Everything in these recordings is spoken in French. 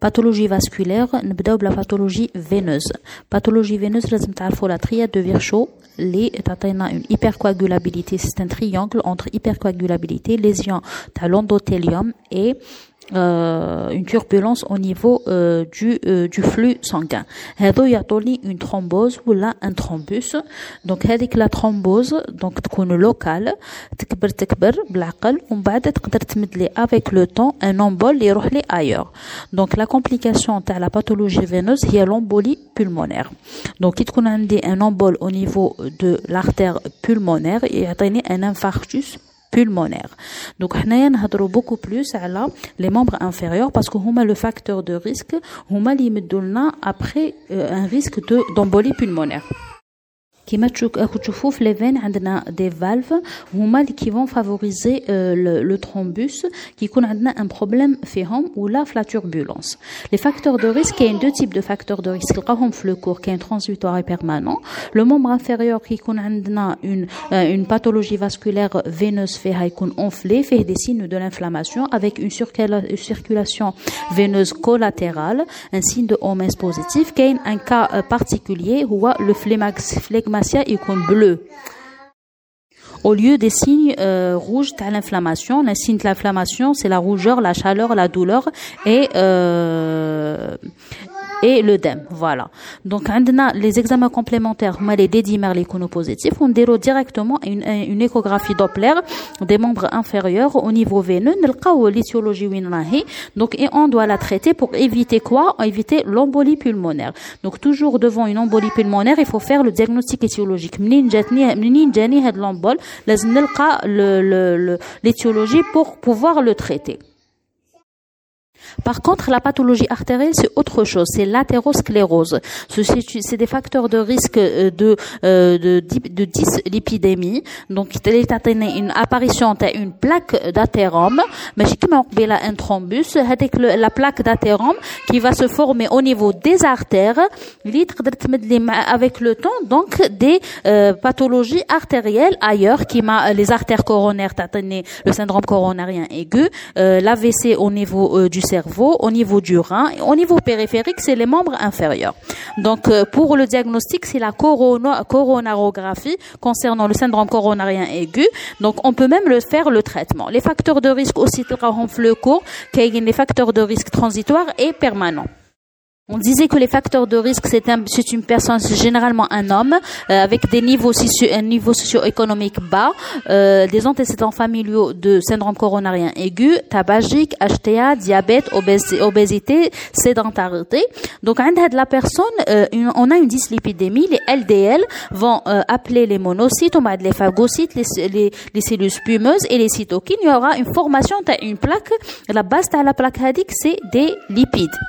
pathologie vasculaire نبداو la pathologie veineuse pathologie veineuse لازم تعرفوا la triade de Virchow les تعطينا une hypercoagulabilité c'est un triangle entre hypercoagulabilité lésion de l'endothélium et euh, une turbulence au niveau euh, du, euh, du flux sanguin. هذو يعطوني une thrombose ou là un thrombus. Donc هذيك la thrombose donc تكون locale تكبر تكبر بالعقل ومن بعد تقدر تمد لي avec le temps un embole اللي يروح لي ailleurs. Donc la complication تاع la pathologie veineuse هي l'embolie pulmonaire. Donc كي تكون عندي un embole au niveau de l'artère pulmonaire يعطيني un infarctus pulmonaire. Donc حنايا نهضروا beaucoup plus على les membres inférieurs parce que هما le facteur de risque هما اللي يمدوا لنا après euh, un risque de d'embolie pulmonaire. كيما تشوفوا في لي فين عندنا دي فالف هما اللي كي فون فافوريزي لو ترومبوس كي يكون عندنا ان بروبليم فيهم ولا في لا توربولونس لي فاكتور دو ريسك كاين دو تيب دو فاكتور دو ريسك تلقاهم في لو كور كاين ترانزيتوار بيرمانون لو مومبر انفيريور كي يكون عندنا اون اون باثولوجي فاسكولير فينوس فيها يكون اونفلي فيه دي سينو دو لانفلاماسيون افيك اون circulation veineuse collatérale un signe de OMS positif كاين ان كا particulier هو لو فليماكس il يكون bleu au lieu des signes euh, rouges de l'inflammation. Les signes de l'inflammation, c'est la rougeur, la chaleur, la douleur et euh, et l'œdème. Voilà. Donc, les examens complémentaires, les dédimères, les positifs, on déroule directement une, une échographie Doppler des membres inférieurs au niveau veineux, l'étiologie donc, et on doit la traiter pour éviter quoi? Éviter l'embolie pulmonaire. Donc, toujours devant une embolie pulmonaire, il faut faire le diagnostic étiologique. l'étiologie pour pouvoir le traiter. Par contre, la pathologie artérielle, c'est autre chose. C'est l'athérosclérose. C'est des facteurs de risque euh, de, euh, de, de dyslipidémie. Donc, il est une apparition d'une plaque d'athérome. Mais je un thrombus. La plaque d'athérome qui va se former au niveau des artères. Avec le temps, donc, des euh, pathologies artérielles ailleurs, qui m'a les artères coronaires, le syndrome coronarien aigu, l'AVC au niveau du cerveau au niveau du rein. Et au niveau périphérique, c'est les membres inférieurs. Donc, euh, pour le diagnostic, c'est la coronarographie concernant le syndrome coronarien aigu. Donc, on peut même faire le traitement. Les facteurs de risque aussi, le cours, les facteurs de risque transitoires et permanents. On disait que les facteurs de risque, c'est un, c'est une personne, généralement un homme, euh, avec des niveaux un niveau socio-économique bas, euh, des antécédents familiaux de syndrome coronarien aigu, tabagique, HTA, diabète, obésité, sédentarité. Donc, à la personne, euh, on a une dyslipidémie, les LDL vont euh, appeler les monocytes, on va les phagocytes, les, les, les, cellules spumeuses et les cytokines. Il y aura une formation, une plaque. La base de la plaque hadique, c'est des lipides.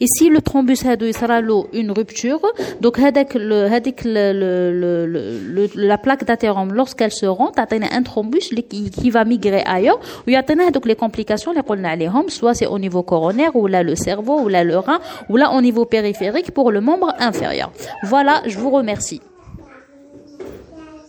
et si le thrombus هادو يصرى له une rupture donc هذاك هذيك la plaque d'athérome lorsqu'elle se rend تعطينا un thrombus qui va migrer ailleurs ويعطينا هذوك les complications اللي قلنا عليهم soit c'est au niveau coronaire ou là le cerveau ou là le rein ou là au niveau périphérique pour le membre inférieur voilà je vous remercie